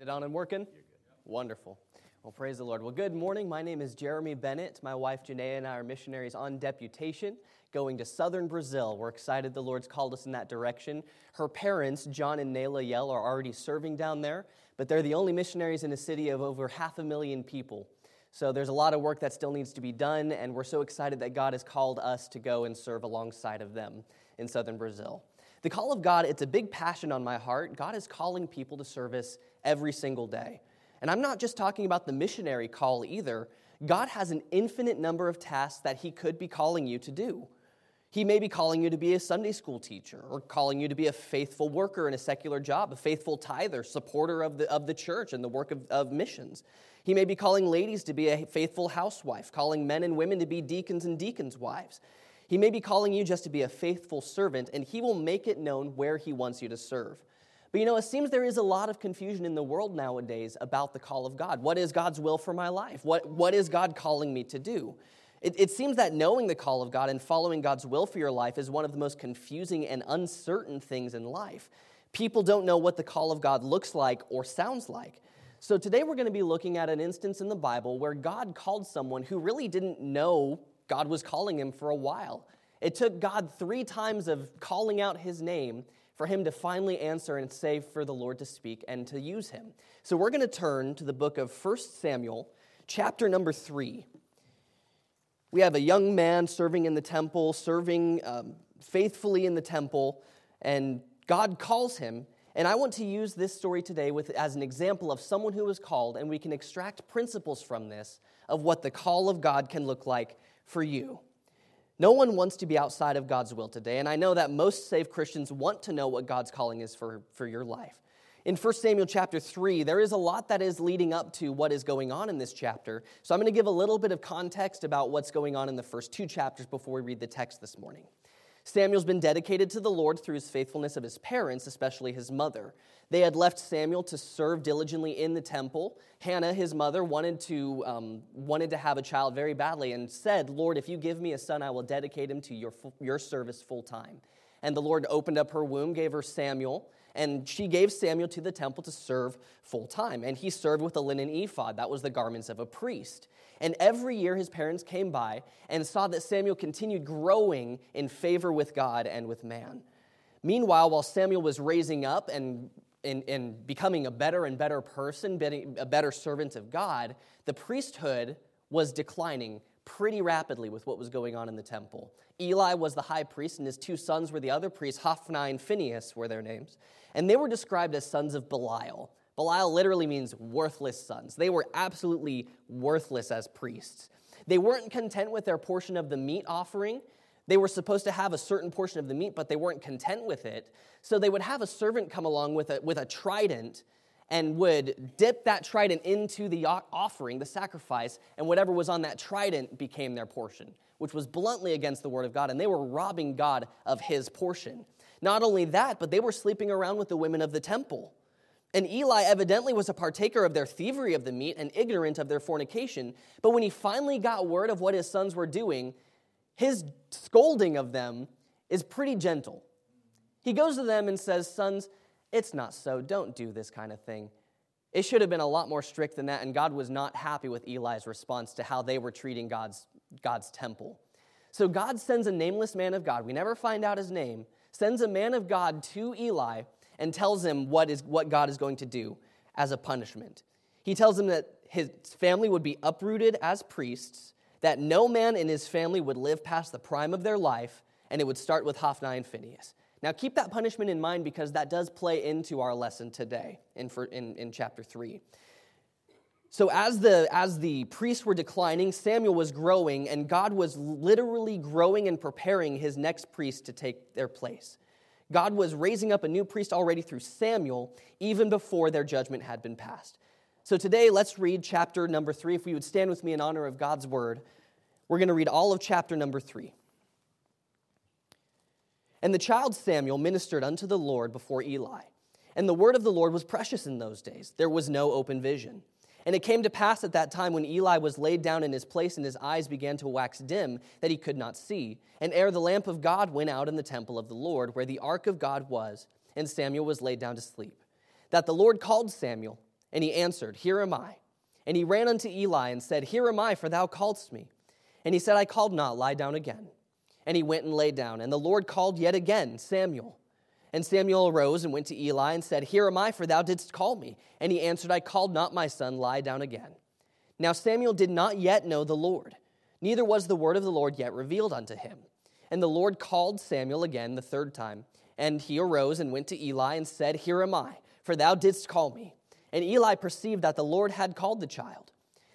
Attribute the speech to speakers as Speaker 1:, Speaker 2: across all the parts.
Speaker 1: It on and working? Wonderful. Well, praise the Lord. Well, good morning. My name is Jeremy Bennett. My wife Janae and I are missionaries on deputation going to southern Brazil. We're excited the Lord's called us in that direction. Her parents, John and Nayla Yell, are already serving down there, but they're the only missionaries in a city of over half a million people. So there's a lot of work that still needs to be done, and we're so excited that God has called us to go and serve alongside of them in southern Brazil. The call of God, it's a big passion on my heart. God is calling people to service every single day. And I'm not just talking about the missionary call either. God has an infinite number of tasks that He could be calling you to do. He may be calling you to be a Sunday school teacher or calling you to be a faithful worker in a secular job, a faithful tither, supporter of the, of the church and the work of, of missions. He may be calling ladies to be a faithful housewife, calling men and women to be deacons and deacons' wives. He may be calling you just to be a faithful servant, and He will make it known where He wants you to serve. But you know, it seems there is a lot of confusion in the world nowadays about the call of God. What is God's will for my life? What, what is God calling me to do? It, it, seems that knowing the call of God and following God's will for your life is one of the most confusing and uncertain things in life. People don't know what the call of God looks like or sounds like. So today we're going to be looking at an instance in the Bible where God called someone who really didn't know God was calling him for a while. It took God three times of calling out his name for him to finally answer and say for the Lord to speak and to use him. So we're going to turn to the book of 1 Samuel, chapter number 3. We have a young man serving in the temple, serving um, faithfully in the temple, and God calls him. And I want to use this story today with, as an example of someone who was called, and we can extract principles from this of what the call of God can look like for you. No one wants to be outside of God's will today, and I know that most saved Christians want to know what God's calling is for, for your life. In 1 Samuel chapter 3, there is a lot that is leading up to what is going on in this chapter. So I'm going to give a little bit of context about what's going on in the first two chapters before we read the text this morning. Samuel's been dedicated to the Lord through his faithfulness of his parents, especially his mother. They had left Samuel to serve diligently in the temple. Hannah, his mother, wanted to, um, wanted to have a child very badly and said, Lord, if you give me a son, I will dedicate him to your, your service full time. And the Lord opened up her womb, gave her Samuel, and she gave Samuel to the temple to serve full time. And he served with a linen ephod, that was the garments of a priest. And every year his parents came by and saw that Samuel continued growing in favor with God and with man. Meanwhile, while Samuel was raising up and in, in becoming a better and better person, a better servant of God, the priesthood was declining pretty rapidly with what was going on in the temple. Eli was the high priest, and his two sons were the other priests. Hophni and Phinehas were their names. And they were described as sons of Belial. Belial literally means worthless sons. They were absolutely worthless as priests. They weren't content with their portion of the meat offering. They were supposed to have a certain portion of the meat, but they weren't content with it. So they would have a servant come along with a, with a trident and would dip that trident into the offering, the sacrifice, and whatever was on that trident became their portion, which was bluntly against the word of God. And they were robbing God of his portion. Not only that, but they were sleeping around with the women of the temple. And Eli evidently was a partaker of their thievery of the meat and ignorant of their fornication. But when he finally got word of what his sons were doing, his scolding of them is pretty gentle. He goes to them and says, Sons, it's not so. Don't do this kind of thing. It should have been a lot more strict than that, and God was not happy with Eli's response to how they were treating God's, God's temple. So God sends a nameless man of God, we never find out his name, sends a man of God to Eli and tells him what, is, what God is going to do as a punishment. He tells him that his family would be uprooted as priests, that no man in his family would live past the prime of their life, and it would start with Hophni and Phinehas. Now, keep that punishment in mind because that does play into our lesson today in, in, in chapter 3. So, as the, as the priests were declining, Samuel was growing, and God was literally growing and preparing his next priest to take their place. God was raising up a new priest already through Samuel, even before their judgment had been passed. So, today, let's read chapter number three. If we would stand with me in honor of God's word, we're going to read all of chapter number three. And the child Samuel ministered unto the Lord before Eli. And the word of the Lord was precious in those days. There was no open vision. And it came to pass at that time when Eli was laid down in his place and his eyes began to wax dim that he could not see. And ere the lamp of God went out in the temple of the Lord, where the ark of God was, and Samuel was laid down to sleep, that the Lord called Samuel. And he answered, Here am I. And he ran unto Eli and said, Here am I, for thou calledst me. And he said, I called not, lie down again. And he went and lay down. And the Lord called yet again, Samuel. And Samuel arose and went to Eli and said, Here am I, for thou didst call me. And he answered, I called not my son, lie down again. Now Samuel did not yet know the Lord, neither was the word of the Lord yet revealed unto him. And the Lord called Samuel again the third time. And he arose and went to Eli and said, Here am I, for thou didst call me. And Eli perceived that the Lord had called the child.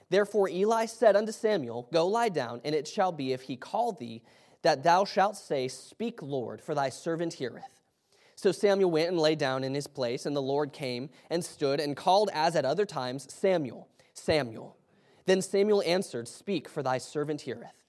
Speaker 1: Therefore Eli said unto Samuel, Go lie down, and it shall be, if he call thee, that thou shalt say, Speak, Lord, for thy servant heareth. So Samuel went and lay down in his place, and the Lord came and stood and called as at other times, Samuel, Samuel. Then Samuel answered, Speak, for thy servant heareth.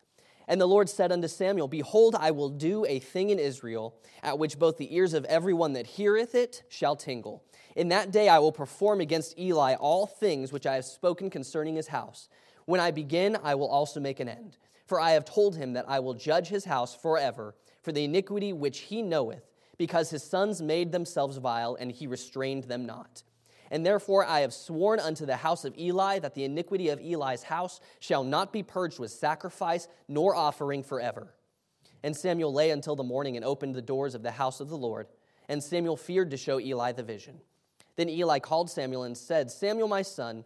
Speaker 1: And the Lord said unto Samuel, Behold, I will do a thing in Israel, at which both the ears of every one that heareth it shall tingle. In that day I will perform against Eli all things which I have spoken concerning his house. When I begin, I will also make an end. For I have told him that I will judge his house forever for the iniquity which he knoweth, because his sons made themselves vile, and he restrained them not. And therefore I have sworn unto the house of Eli that the iniquity of Eli's house shall not be purged with sacrifice nor offering forever. And Samuel lay until the morning and opened the doors of the house of the Lord. And Samuel feared to show Eli the vision. Then Eli called Samuel and said, Samuel, my son.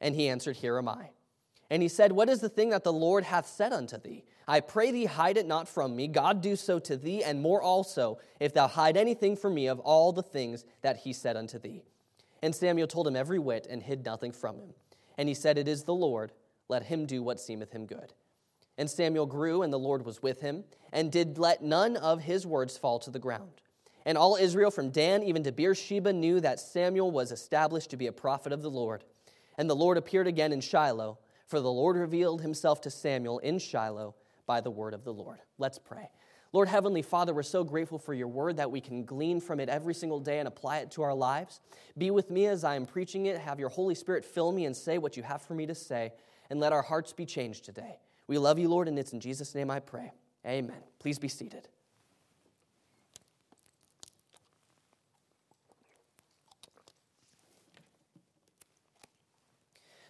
Speaker 1: And he answered, Here am I. And he said, What is the thing that the Lord hath said unto thee? I pray thee, hide it not from me. God do so to thee, and more also, if thou hide anything from me of all the things that he said unto thee. And Samuel told him every whit, and hid nothing from him. And he said, It is the Lord, let him do what seemeth him good. And Samuel grew, and the Lord was with him, and did let none of his words fall to the ground. And all Israel from Dan even to Beersheba knew that Samuel was established to be a prophet of the Lord. And the Lord appeared again in Shiloh, for the Lord revealed himself to Samuel in Shiloh by the word of the Lord. Let's pray. Lord Heavenly Father, we're so grateful for your word that we can glean from it every single day and apply it to our lives. Be with me as I am preaching it. Have your Holy Spirit fill me and say what you have for me to say, and let our hearts be changed today. We love you, Lord, and it's in Jesus' name I pray. Amen. Please be seated.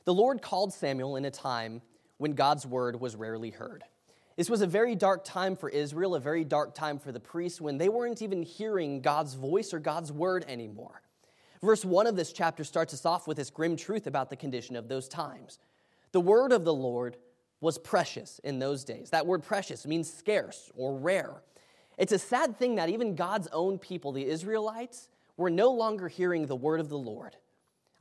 Speaker 1: The Lord called Samuel in a time when God's word was rarely heard. This was a very dark time for Israel, a very dark time for the priests when they weren't even hearing God's voice or God's word anymore. Verse 1 of this chapter starts us off with this grim truth about the condition of those times. The word of the Lord was precious in those days. That word precious means scarce or rare. It's a sad thing that even God's own people, the Israelites, were no longer hearing the word of the Lord.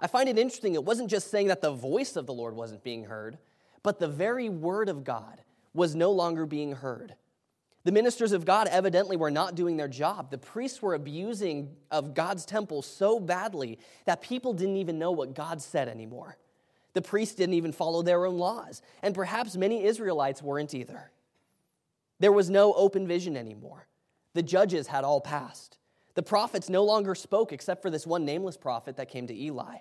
Speaker 1: I find it interesting, it wasn't just saying that the voice of the Lord wasn't being heard, but the very word of God was no longer being heard. The ministers of God evidently were not doing their job. The priests were abusing of God's temple so badly that people didn't even know what God said anymore. The priests didn't even follow their own laws, and perhaps many Israelites weren't either. There was no open vision anymore. The judges had all passed. The prophets no longer spoke except for this one nameless prophet that came to Eli.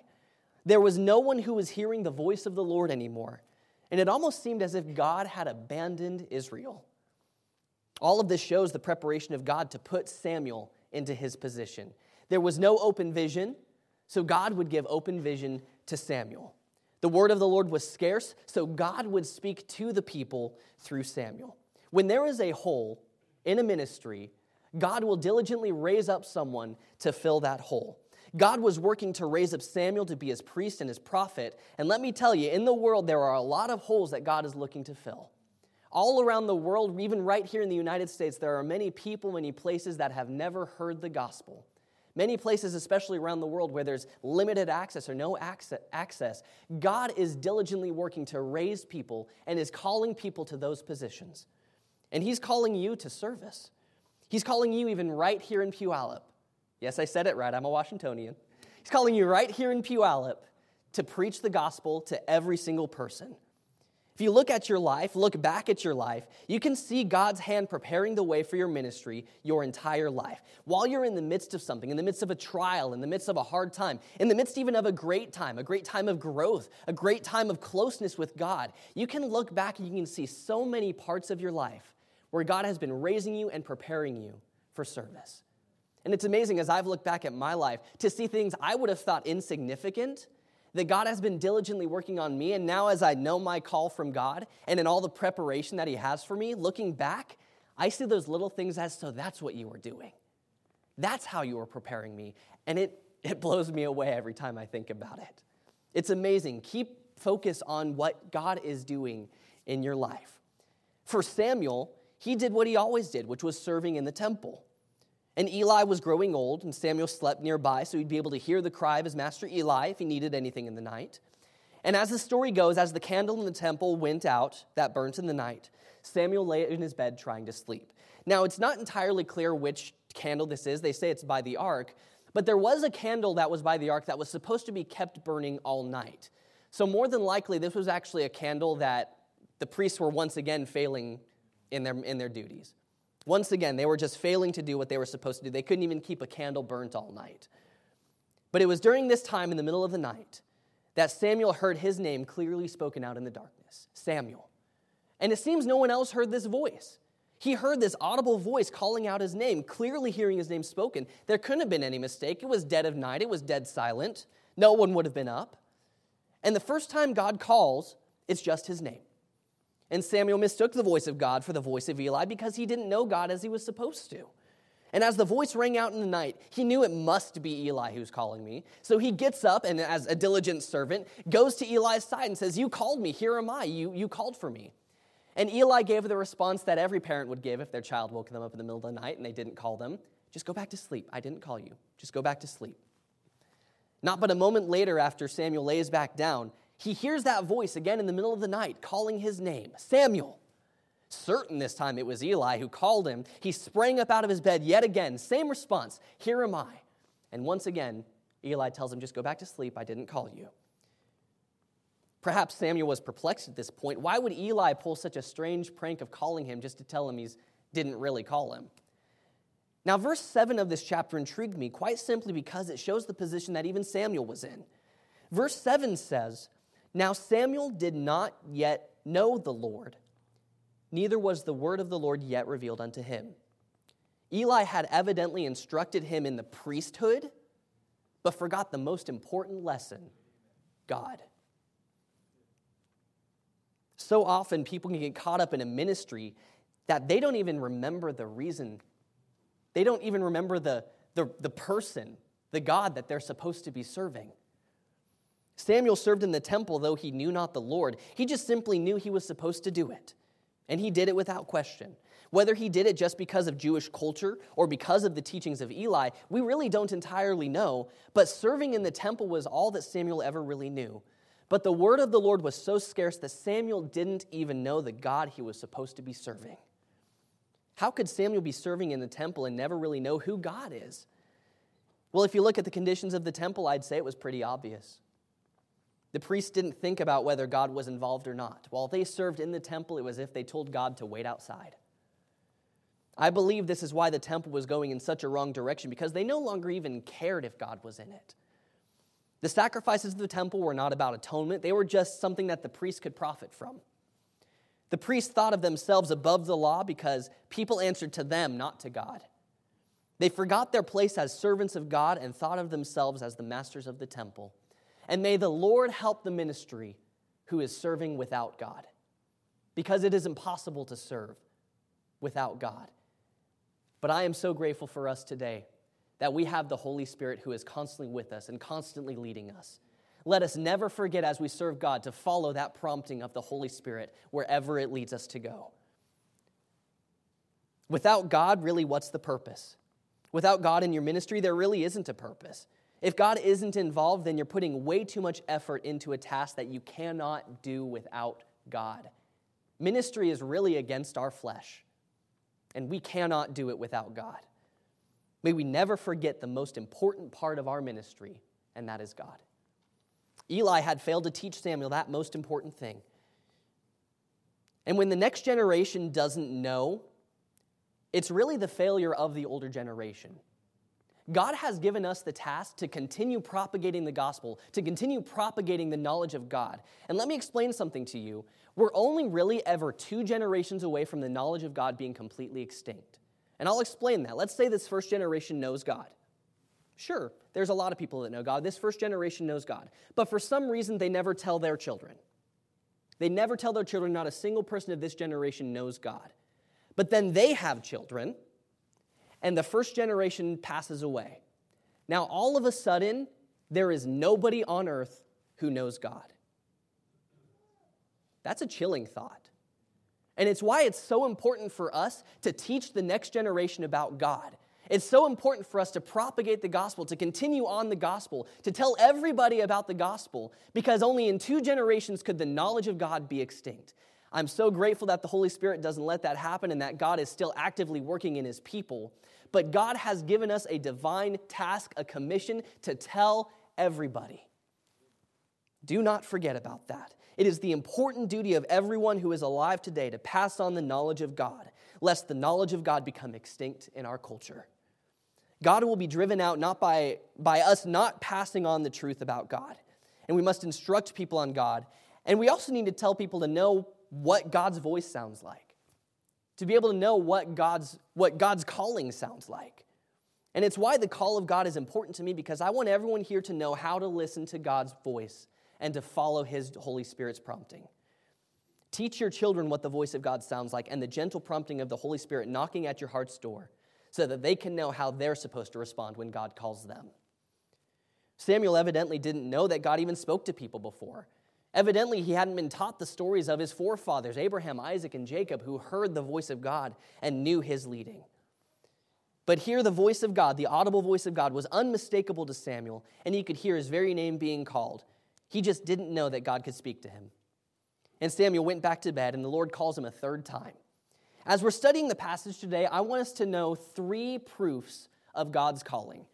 Speaker 1: There was no one who was hearing the voice of the Lord anymore. And it almost seemed as if God had abandoned Israel. All of this shows the preparation of God to put Samuel into his position. There was no open vision, so God would give open vision to Samuel. The word of the Lord was scarce, so God would speak to the people through Samuel. When there is a hole in a ministry, God will diligently raise up someone to fill that hole. God was working to raise up Samuel to be his priest and his prophet. And let me tell you, in the world, there are a lot of holes that God is looking to fill. All around the world, even right here in the United States, there are many people, many places that have never heard the gospel. Many places, especially around the world, where there's limited access or no access, God is diligently working to raise people and is calling people to those positions. And He's calling you to service. He's calling you even right here in Puyallup. Yes, I said it right. I'm a Washingtonian. He's calling you right here in Puyallup to preach the gospel to every single person. If you look at your life, look back at your life, you can see God's hand preparing the way for your ministry your entire life. While you're in the midst of something, in the midst of a trial, in the midst of a hard time, in the midst even of a great time, a great time of growth, a great time of closeness with God, you can look back and you can see so many parts of your life where God has been raising you and preparing you for service. And it's amazing as I've looked back at my life to see things I would have thought insignificant that God has been diligently working on me. And now, as I know my call from God and in all the preparation that He has for me, looking back, I see those little things as so that's what you were doing. That's how you were preparing me. And it, it blows me away every time I think about it. It's amazing. Keep focus on what God is doing in your life. For Samuel, he did what he always did, which was serving in the temple. And Eli was growing old, and Samuel slept nearby, so he'd be able to hear the cry of his master Eli if he needed anything in the night. And as the story goes, as the candle in the temple went out that burnt in the night, Samuel lay in his bed trying to sleep. Now, it's not entirely clear which candle this is. They say it's by the ark, but there was a candle that was by the ark that was supposed to be kept burning all night. So, more than likely, this was actually a candle that the priests were once again failing in their, in their duties. Once again, they were just failing to do what they were supposed to do. They couldn't even keep a candle burnt all night. But it was during this time in the middle of the night that Samuel heard his name clearly spoken out in the darkness Samuel. And it seems no one else heard this voice. He heard this audible voice calling out his name, clearly hearing his name spoken. There couldn't have been any mistake. It was dead of night, it was dead silent. No one would have been up. And the first time God calls, it's just his name. And Samuel mistook the voice of God for the voice of Eli because he didn't know God as he was supposed to. And as the voice rang out in the night, he knew it must be Eli who's calling me. So he gets up and, as a diligent servant, goes to Eli's side and says, You called me, here am I, you, you called for me. And Eli gave the response that every parent would give if their child woke them up in the middle of the night and they didn't call them just go back to sleep. I didn't call you. Just go back to sleep. Not but a moment later, after Samuel lays back down, he hears that voice again in the middle of the night calling his name Samuel. Certain this time it was Eli who called him. He sprang up out of his bed yet again. Same response Here am I. And once again, Eli tells him, Just go back to sleep. I didn't call you. Perhaps Samuel was perplexed at this point. Why would Eli pull such a strange prank of calling him just to tell him he didn't really call him? Now, verse 7 of this chapter intrigued me quite simply because it shows the position that even Samuel was in. Verse 7 says, now Samuel did not yet know the Lord, neither was the word of the Lord yet revealed unto him. Eli had evidently instructed him in the priesthood, but forgot the most important lesson God. So often people can get caught up in a ministry that they don't even remember the reason, they don't even remember the, the, the person, the God that they're supposed to be serving. Samuel served in the temple, though he knew not the Lord. He just simply knew he was supposed to do it. And he did it without question. Whether he did it just because of Jewish culture or because of the teachings of Eli, we really don't entirely know. But serving in the temple was all that Samuel ever really knew. But the word of the Lord was so scarce that Samuel didn't even know the God he was supposed to be serving. How could Samuel be serving in the temple and never really know who God is? Well, if you look at the conditions of the temple, I'd say it was pretty obvious. The priests didn't think about whether God was involved or not. While they served in the temple, it was as if they told God to wait outside. I believe this is why the temple was going in such a wrong direction because they no longer even cared if God was in it. The sacrifices of the temple were not about atonement, they were just something that the priests could profit from. The priests thought of themselves above the law because people answered to them, not to God. They forgot their place as servants of God and thought of themselves as the masters of the temple. And may the Lord help the ministry who is serving without God, because it is impossible to serve without God. But I am so grateful for us today that we have the Holy Spirit who is constantly with us and constantly leading us. Let us never forget as we serve God to follow that prompting of the Holy Spirit wherever it leads us to go. Without God, really, what's the purpose? Without God in your ministry, there really isn't a purpose. If God isn't involved, then you're putting way too much effort into a task that you cannot do without God. Ministry is really against our flesh, and we cannot do it without God. May we never forget the most important part of our ministry, and that is God. Eli had failed to teach Samuel that most important thing. And when the next generation doesn't know, it's really the failure of the older generation. God has given us the task to continue propagating the gospel, to continue propagating the knowledge of God. And let me explain something to you. We're only really ever two generations away from the knowledge of God being completely extinct. And I'll explain that. Let's say this first generation knows God. Sure, there's a lot of people that know God. This first generation knows God. But for some reason, they never tell their children. They never tell their children, not a single person of this generation knows God. But then they have children, and the first generation passes away. Now, all of a sudden, there is nobody on earth who knows God. That's a chilling thought. And it's why it's so important for us to teach the next generation about God. It's so important for us to propagate the gospel, to continue on the gospel, to tell everybody about the gospel, because only in two generations could the knowledge of God be extinct. I'm so grateful that the Holy Spirit doesn't let that happen and that God is still actively working in his people. But God has given us a divine task, a commission to tell everybody. Do not forget about that. It is the important duty of everyone who is alive today to pass on the knowledge of God, lest the knowledge of God become extinct in our culture. God will be driven out not by, by us not passing on the truth about God. And we must instruct people on God. And we also need to tell people to know what God's voice sounds like, to be able to know what God's, what God's calling sounds like. And it's why the call of God is important to me because I want everyone here to know how to listen to God's voice and to follow His Holy Spirit's prompting. Teach your children what the voice of God sounds like and the gentle prompting of the Holy Spirit knocking at your heart's door so that they can know how they're supposed to respond when God calls them. Samuel evidently didn't know that God even spoke to people before. Evidently, he hadn't been taught the stories of his forefathers, Abraham, Isaac, and Jacob, who heard the voice of God and knew his leading. But here, the voice of God, the audible voice of God, was unmistakable to Samuel, and he could hear his very name being called. He just didn't know that God could speak to him. And Samuel went back to bed, and the Lord calls him a third time. As we're studying the passage today, I want us to know three proofs of God's calling.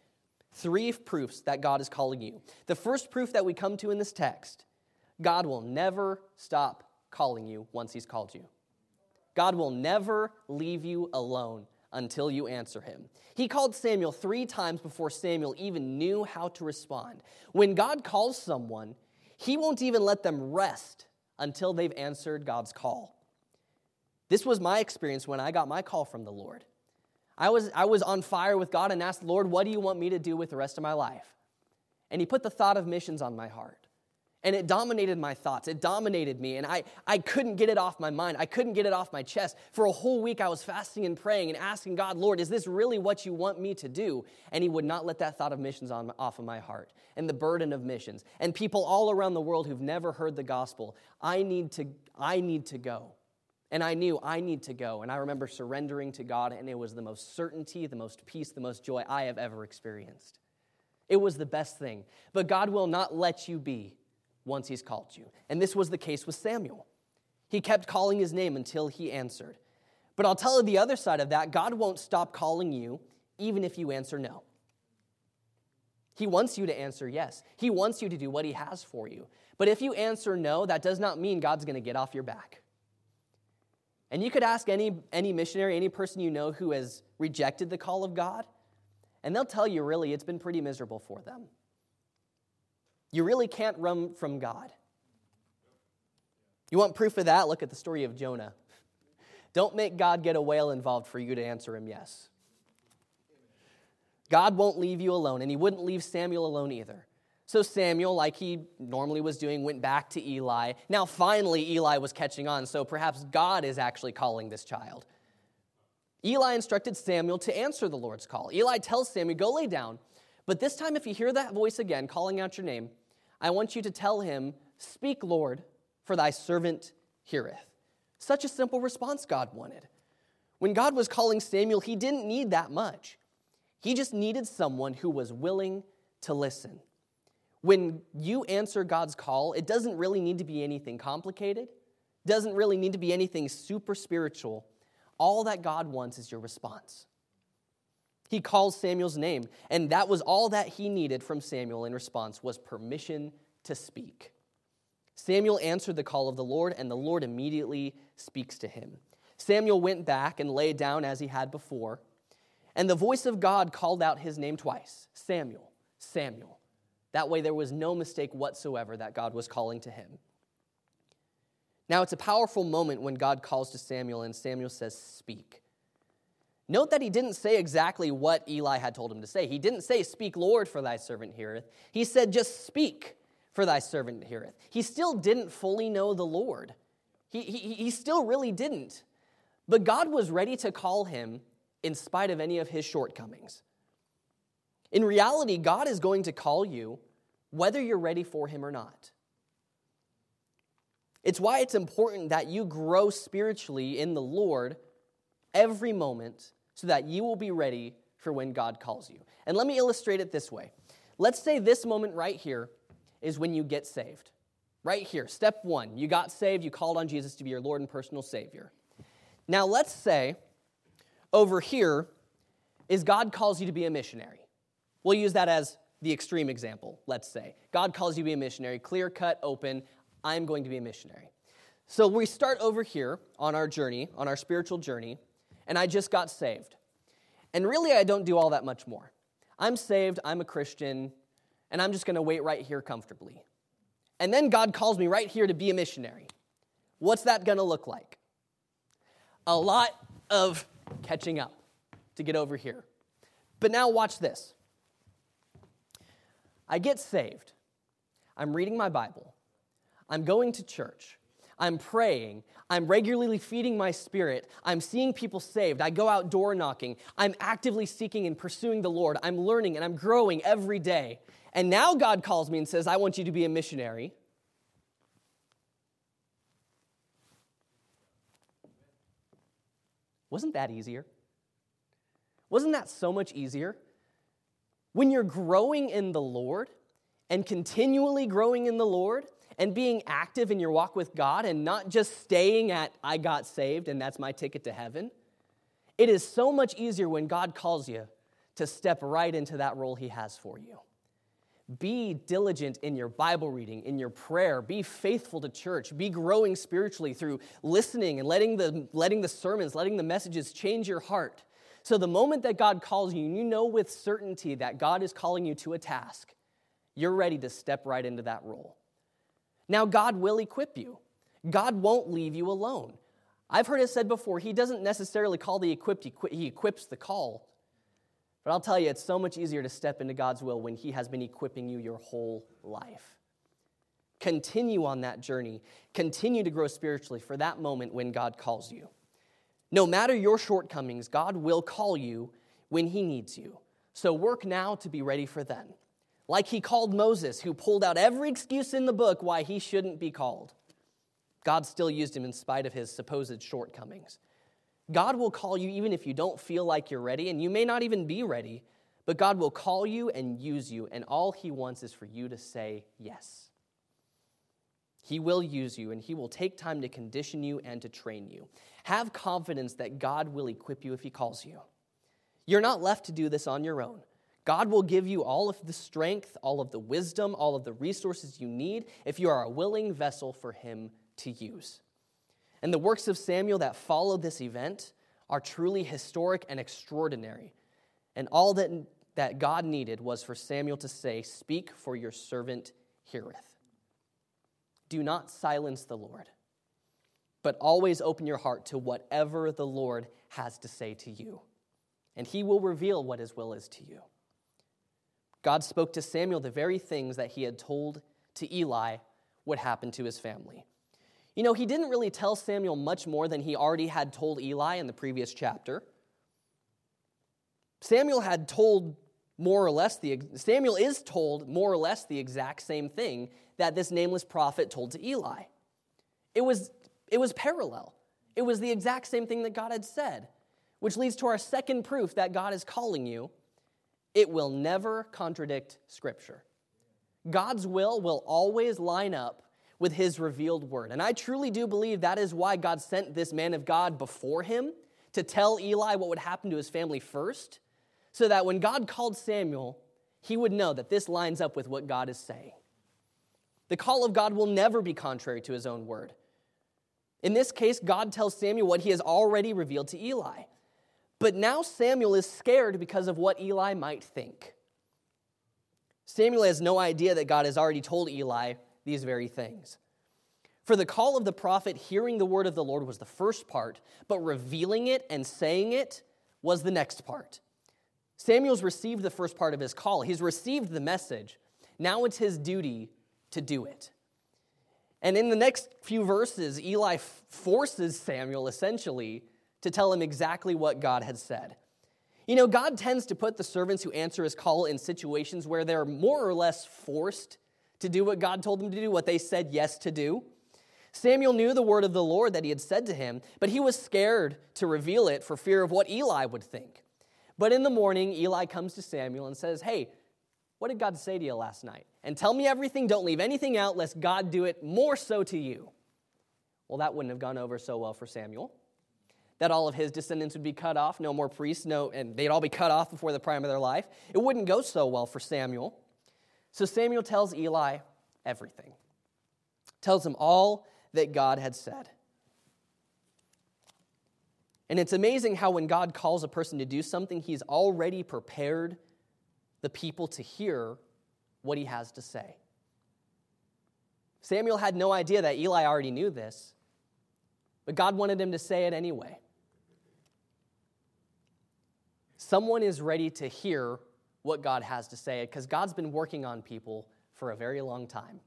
Speaker 1: Three proofs that God is calling you. The first proof that we come to in this text God will never stop calling you once He's called you. God will never leave you alone until you answer him. He called Samuel three times before Samuel even knew how to respond. When God calls someone, he won't even let them rest until they've answered God's call. This was my experience when I got my call from the Lord. I was, I was on fire with God and asked, Lord, what do you want me to do with the rest of my life? And He put the thought of missions on my heart. And it dominated my thoughts. It dominated me. And I, I couldn't get it off my mind. I couldn't get it off my chest. For a whole week, I was fasting and praying and asking God, Lord, is this really what you want me to do? And He would not let that thought of missions on, off of my heart and the burden of missions. And people all around the world who've never heard the gospel, I need to, I need to go. And I knew I need to go. And I remember surrendering to God, and it was the most certainty, the most peace, the most joy I have ever experienced. It was the best thing. But God will not let you be once he's called you. And this was the case with Samuel. He kept calling his name until he answered. But I'll tell you the other side of that God won't stop calling you even if you answer no. He wants you to answer yes. He wants you to do what he has for you. But if you answer no, that does not mean God's going to get off your back. And you could ask any, any missionary, any person you know who has rejected the call of God, and they'll tell you really it's been pretty miserable for them. You really can't run from God. You want proof of that? Look at the story of Jonah. Don't make God get a whale involved for you to answer him yes. God won't leave you alone, and he wouldn't leave Samuel alone either. So Samuel, like he normally was doing, went back to Eli. Now, finally, Eli was catching on, so perhaps God is actually calling this child. Eli instructed Samuel to answer the Lord's call. Eli tells Samuel, Go lay down. But this time, if you hear that voice again calling out your name, I want you to tell him, Speak, Lord, for thy servant heareth. Such a simple response God wanted. When God was calling Samuel, he didn't need that much. He just needed someone who was willing to listen. When you answer God's call, it doesn't really need to be anything complicated, doesn't really need to be anything super spiritual. All that God wants is your response. He calls Samuel's name, and that was all that he needed from Samuel in response was permission to speak. Samuel answered the call of the Lord, and the Lord immediately speaks to him. Samuel went back and lay down as he had before, and the voice of God called out his name twice Samuel, Samuel. That way, there was no mistake whatsoever that God was calling to him. Now, it's a powerful moment when God calls to Samuel, and Samuel says, Speak. Note that he didn't say exactly what Eli had told him to say. He didn't say, Speak, Lord, for thy servant heareth. He said, Just speak, for thy servant heareth. He still didn't fully know the Lord. He, he, he still really didn't. But God was ready to call him in spite of any of his shortcomings. In reality, God is going to call you whether you're ready for him or not. It's why it's important that you grow spiritually in the Lord every moment so that you will be ready for when God calls you. And let me illustrate it this way. Let's say this moment right here is when you get saved. Right here, step one, you got saved, you called on Jesus to be your Lord and personal Savior. Now, let's say over here is God calls you to be a missionary. We'll use that as the extreme example, let's say. God calls you to be a missionary, clear cut, open. I'm going to be a missionary. So we start over here on our journey, on our spiritual journey, and I just got saved. And really, I don't do all that much more. I'm saved, I'm a Christian, and I'm just to wait right here comfortably. And then God calls me right here to be a missionary. What's that to look like? A lot of catching up to get over here. But now, watch this. I get saved. I'm reading my Bible. I'm going to church. I'm praying. I'm regularly feeding my spirit. I'm seeing people saved. I go out door knocking. I'm actively seeking and pursuing the Lord. I'm learning and I'm growing every day. And now God calls me and says, I want you to be a missionary. Wasn't that easier? Wasn't that so much easier? When you're growing in the Lord and continually growing in the Lord and being active in your walk with God and not just staying at, I got saved and that's my ticket to heaven, it is so much easier when God calls you to step right into that role He has for you. Be diligent in your Bible reading, in your prayer. Be faithful to church. Be growing spiritually through listening and letting the, letting the sermons, letting the messages change your heart. So the moment that God calls you, and you know with certainty that God is calling you to a task, you're ready to step right into that role. Now, God will equip you, God won't leave you alone. I've heard it said before, He doesn't necessarily call the equipped, He equips the call. But I'll tell you, it's so much easier to step into God's will when He has been equipping you your whole life. Continue on that journey. Continue to grow spiritually for that moment when God calls you. No matter your shortcomings, God will call you when He needs you. So work now to be ready for then. Like He called Moses, who pulled out every excuse in the book why he shouldn't be called. God still used him in spite of his supposed shortcomings. God will call you even if you don't feel like you're ready, and you may not even be ready, but God will call you and use you, and all He wants is for you to say yes. He will use you, and He will take time to condition you and to train you. Have confidence that God will equip you if He calls you. You're not left to do this on your own. God will give you all of the strength, all of the wisdom, all of the resources you need if you are a willing vessel for Him to use. And the works of Samuel that follow this event are truly historic and extraordinary. And all that, that God needed was for Samuel to say, Speak, for your servant heareth. Do not silence the Lord, but always open your heart to whatever the Lord has to say to you, and he will reveal what his will is to you. God spoke to Samuel the very things that he had told to Eli would happen to his family. You know, he didn't really tell Samuel much more than he already had told Eli in the previous chapter. Samuel had told more or less the Samuel is told more or less the exact same thing that this nameless prophet told to Eli. It was it was parallel. It was the exact same thing that God had said, which leads to our second proof that God is calling you. It will never contradict scripture. God's will will always line up with his revealed word. And I truly do believe that is why God sent this man of God before him to tell Eli what would happen to his family first, so that when God called Samuel, he would know that this lines up with what God is saying. The call of God will never be contrary to his own word. In this case, God tells Samuel what he has already revealed to Eli. But now Samuel is scared because of what Eli might think. Samuel has no idea that God has already told Eli these very things. For the call of the prophet, hearing the word of the Lord was the first part, but revealing it and saying it was the next part. Samuel's received the first part of his call, he's received the message. Now it's his duty to do it. And in the next few verses, Eli forces Samuel essentially to tell him exactly what God had said. You know, God tends to put the servants who answer his call in situations where they're more or less forced to do what God told them to do, what they said yes to do. Samuel knew the word of the Lord that he had said to him, but he was scared to reveal it for fear of what Eli would think. But in the morning, Eli comes to Samuel and says, Hey, what did God say to you last night? And tell me everything. Don't leave anything out, lest God do it more so to you. Well, that wouldn't have gone over so well for Samuel. That all of his descendants would be cut off, no more priests, no, and they'd all be cut off before the prime of their life. It wouldn't go so well for Samuel. So Samuel tells Eli everything, tells him all that God had said. And it's amazing how when God calls a person to do something, he's already prepared the people to hear what he has to say. Samuel had no idea that Eli already knew this, but God wanted him to say it anyway. Someone is ready to hear what God has to say because God's been working on people for a very long time.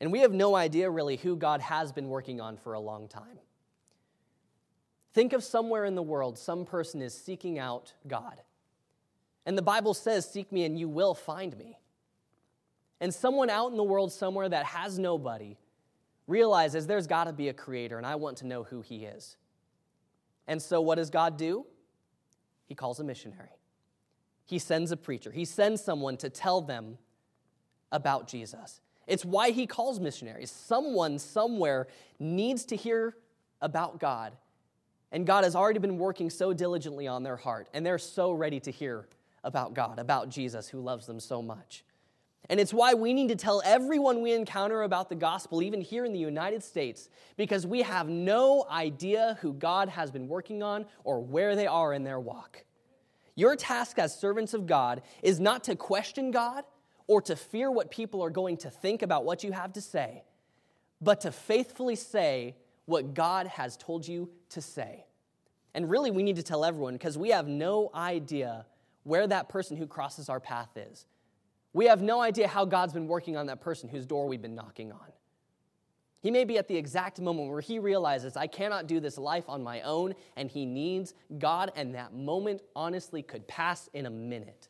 Speaker 1: And we have no idea really who God has been working on for a long time. Think of somewhere in the world some person is seeking out God. And the Bible says, Seek me and you will find me. And someone out in the world somewhere that has nobody realizes there's got to be a creator and I want to know who he is. And so, what does God do? He calls a missionary. He sends a preacher. He sends someone to tell them about Jesus. It's why he calls missionaries. Someone somewhere needs to hear about God. And God has already been working so diligently on their heart, and they're so ready to hear about God, about Jesus who loves them so much. And it's why we need to tell everyone we encounter about the gospel, even here in the United States, because we have no idea who God has been working on or where they are in their walk. Your task as servants of God is not to question God or to fear what people are going to think about what you have to say, but to faithfully say what God has told you to say. And really, we need to tell everyone because we have no idea where that person who crosses our path is. We have no idea how God's been working on that person whose door we've been knocking on. He may be at the exact moment where he realizes, I cannot do this life on my own, and he needs God, and that moment honestly could pass in a minute.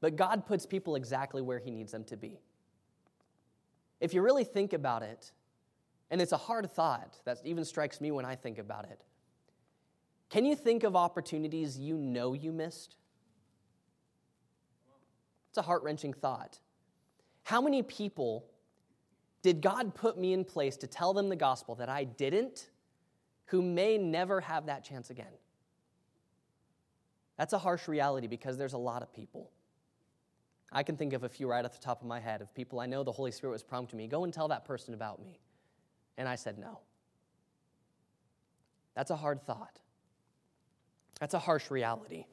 Speaker 1: But God puts people exactly where he needs them to be. If you really think about it, and it's a hard thought that even strikes me when I think about it, can you think of opportunities you know you missed? A heart wrenching thought. How many people did God put me in place to tell them the gospel that I didn't, who may never have that chance again? That's a harsh reality because there's a lot of people. I can think of a few right off the top of my head of people I know the Holy Spirit was prompting me go and tell that person about me. And I said no. That's a hard thought. That's a harsh reality.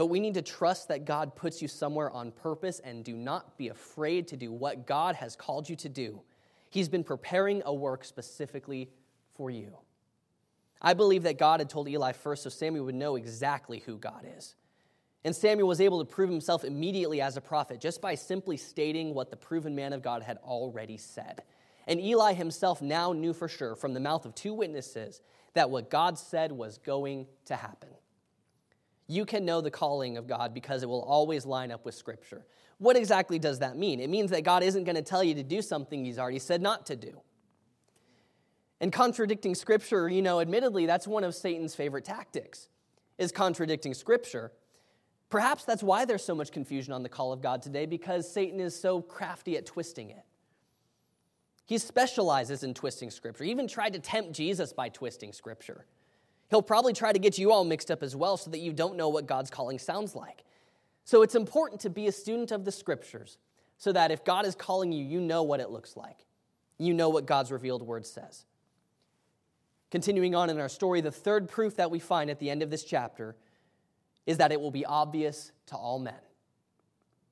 Speaker 1: But we need to trust that God puts you somewhere on purpose and do not be afraid to do what God has called you to do. He's been preparing a work specifically for you. I believe that God had told Eli first so Samuel would know exactly who God is. And Samuel was able to prove himself immediately as a prophet just by simply stating what the proven man of God had already said. And Eli himself now knew for sure from the mouth of two witnesses that what God said was going to happen. You can know the calling of God because it will always line up with Scripture. What exactly does that mean? It means that God isn't going to tell you to do something He's already said not to do. And contradicting Scripture, you know, admittedly, that's one of Satan's favorite tactics, is contradicting Scripture. Perhaps that's why there's so much confusion on the call of God today, because Satan is so crafty at twisting it. He specializes in twisting scripture. He even tried to tempt Jesus by twisting scripture. He'll probably try to get you all mixed up as well so that you don't know what God's calling sounds like. So it's important to be a student of the scriptures so that if God is calling you, you know what it looks like. You know what God's revealed word says. Continuing on in our story, the third proof that we find at the end of this chapter is that it will be obvious to all men.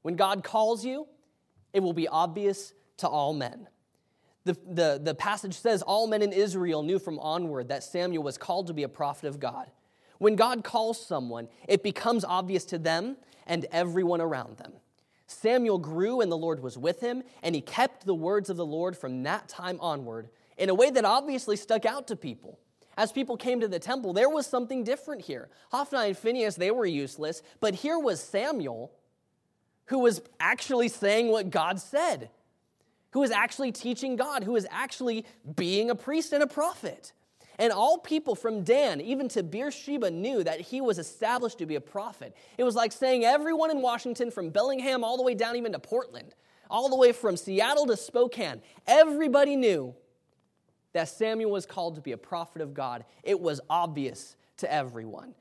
Speaker 1: When God calls you, it will be obvious to all men. The, the, the passage says, All men in Israel knew from onward that Samuel was called to be a prophet of God. When God calls someone, it becomes obvious to them and everyone around them. Samuel grew and the Lord was with him, and he kept the words of the Lord from that time onward in a way that obviously stuck out to people. As people came to the temple, there was something different here. Hophni and Phinehas, they were useless, but here was Samuel who was actually saying what God said, who was actually teaching God, who is actually being a priest and a prophet. And all people from Dan, even to Beersheba, knew that he was established to be a prophet. It was like saying everyone in Washington, from Bellingham all the way down even to Portland, all the way from Seattle to Spokane, everybody knew that Samuel was called to be a prophet of God. It was obvious to everyone.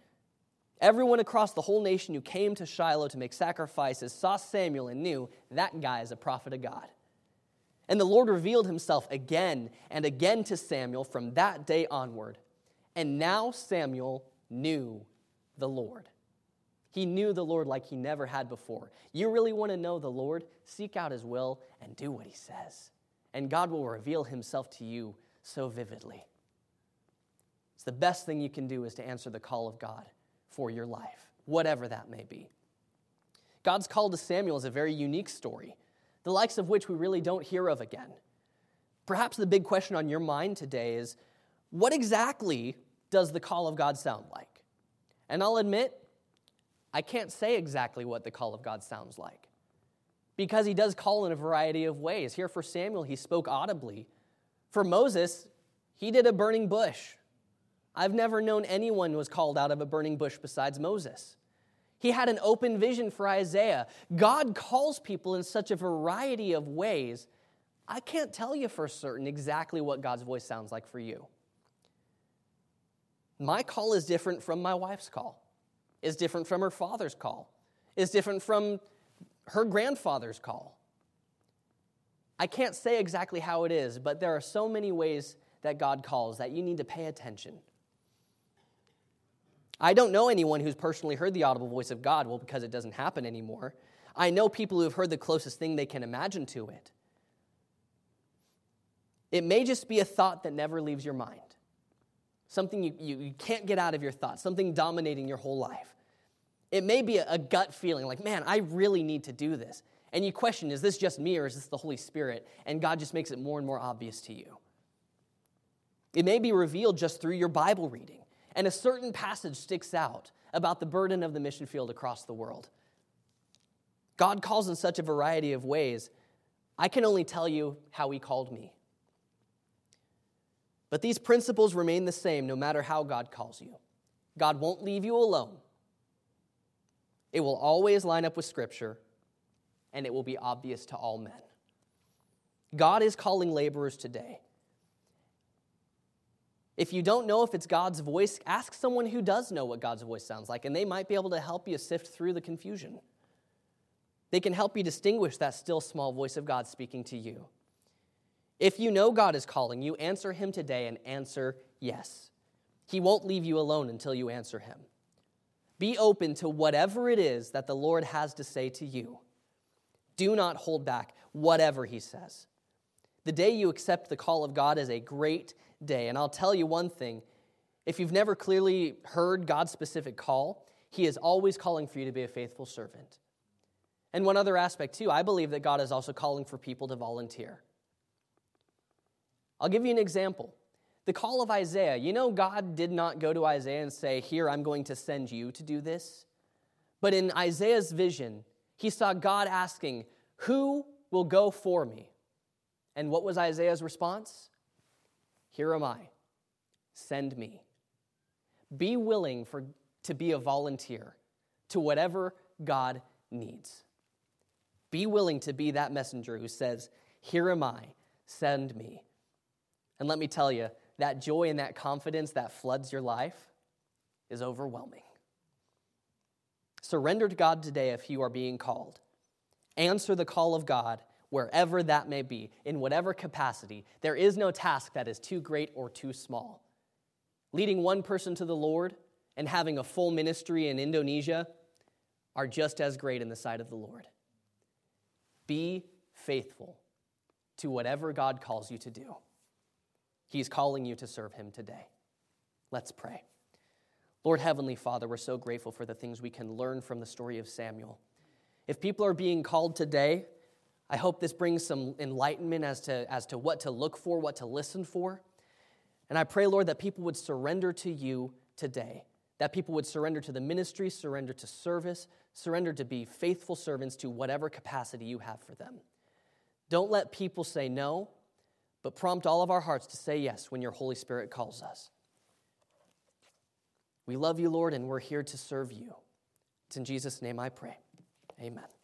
Speaker 1: Everyone across the whole nation who came to Shiloh to make sacrifices saw Samuel and knew that guy is a prophet of God. And the Lord revealed himself again and again to Samuel from that day onward. And now Samuel knew the Lord. He knew the Lord like he never had before. You really want to know the Lord? Seek out his will and do what he says. And God will reveal himself to you so vividly. It's the best thing you can do is to answer the call of God for your life, whatever that may be. God's call to Samuel is a very unique story the likes of which we really don't hear of again. Perhaps the big question on your mind today is what exactly does the call of God sound like? And I'll admit, I can't say exactly what the call of God sounds like because he does call in a variety of ways. Here for Samuel, he spoke audibly. For Moses, he did a burning bush. I've never known anyone was called out of a burning bush besides Moses. He had an open vision for Isaiah. God calls people in such a variety of ways. I can't tell you for certain exactly what God's voice sounds like for you. My call is different from my wife's call, is different from her father's call, is different from her grandfather's call. I can't say exactly how it is, but there are so many ways that God calls that you need to pay attention. I don't know anyone who's personally heard the audible voice of God, well, because it doesn't happen anymore. I know people who have heard the closest thing they can imagine to it. It may just be a thought that never leaves your mind, something you, you, you can't get out of your thoughts, something dominating your whole life. It may be a, a gut feeling like, man, I really need to do this. And you question, is this just me or is this the Holy Spirit? And God just makes it more and more obvious to you. It may be revealed just through your Bible reading and a certain passage sticks out about the burden of the mission field across the world. God calls in such a variety of ways. I can only tell you how He called me. But these principles remain the same no matter how God calls you. God won't leave you alone. It will always line up with Scripture, and it will be obvious to all men. God is calling laborers today. If you don't know if it's God's voice, ask someone who does know what God's voice sounds like, and they might be able to help you sift through the confusion. They can help you distinguish that still small voice of God speaking to you. If you know God is calling you, answer Him today and answer yes. He won't leave you alone until you answer Him. Be open to whatever it is that the Lord has to say to you. Do not hold back, whatever He says. The day you accept the call of God is a great day. And I'll tell you one thing if you've never clearly heard God's specific call, He is always calling for you to be a faithful servant. And one other aspect, too, I believe that God is also calling for people to volunteer. I'll give you an example. The call of Isaiah. You know, God did not go to Isaiah and say, Here, I'm going to send you to do this. But in Isaiah's vision, he saw God asking, Who will go for me? And what was Isaiah's response? Here am I. Send me. Be willing for, to be a volunteer to whatever God needs. Be willing to be that messenger who says, Here am I, send me. And let me tell you, that joy and that confidence that floods your life is overwhelming. Surrender to God today if you are being called. Answer the call of God wherever that may be, in whatever capacity. There is no task that is too great or too small. Leading one person to the Lord and having a full ministry in Indonesia are just as great in the sight of the Lord. Be faithful to whatever God calls you to do. He's calling you to serve Him today. Let's pray. Lord Heavenly Father, we're so grateful for the things we can learn from the story of Samuel. If people are being called today, I hope this brings some enlightenment as to, as to what to look for, what to listen for. And I pray, Lord, that people would surrender to you today, that people would surrender to the ministry, surrender to service, surrender to be faithful servants to whatever capacity you have for them. Don't let people say no, but prompt all of our hearts to say yes when your Holy Spirit calls us. We love you, Lord, and we're here to serve you. It's in Jesus' name I pray. Amen.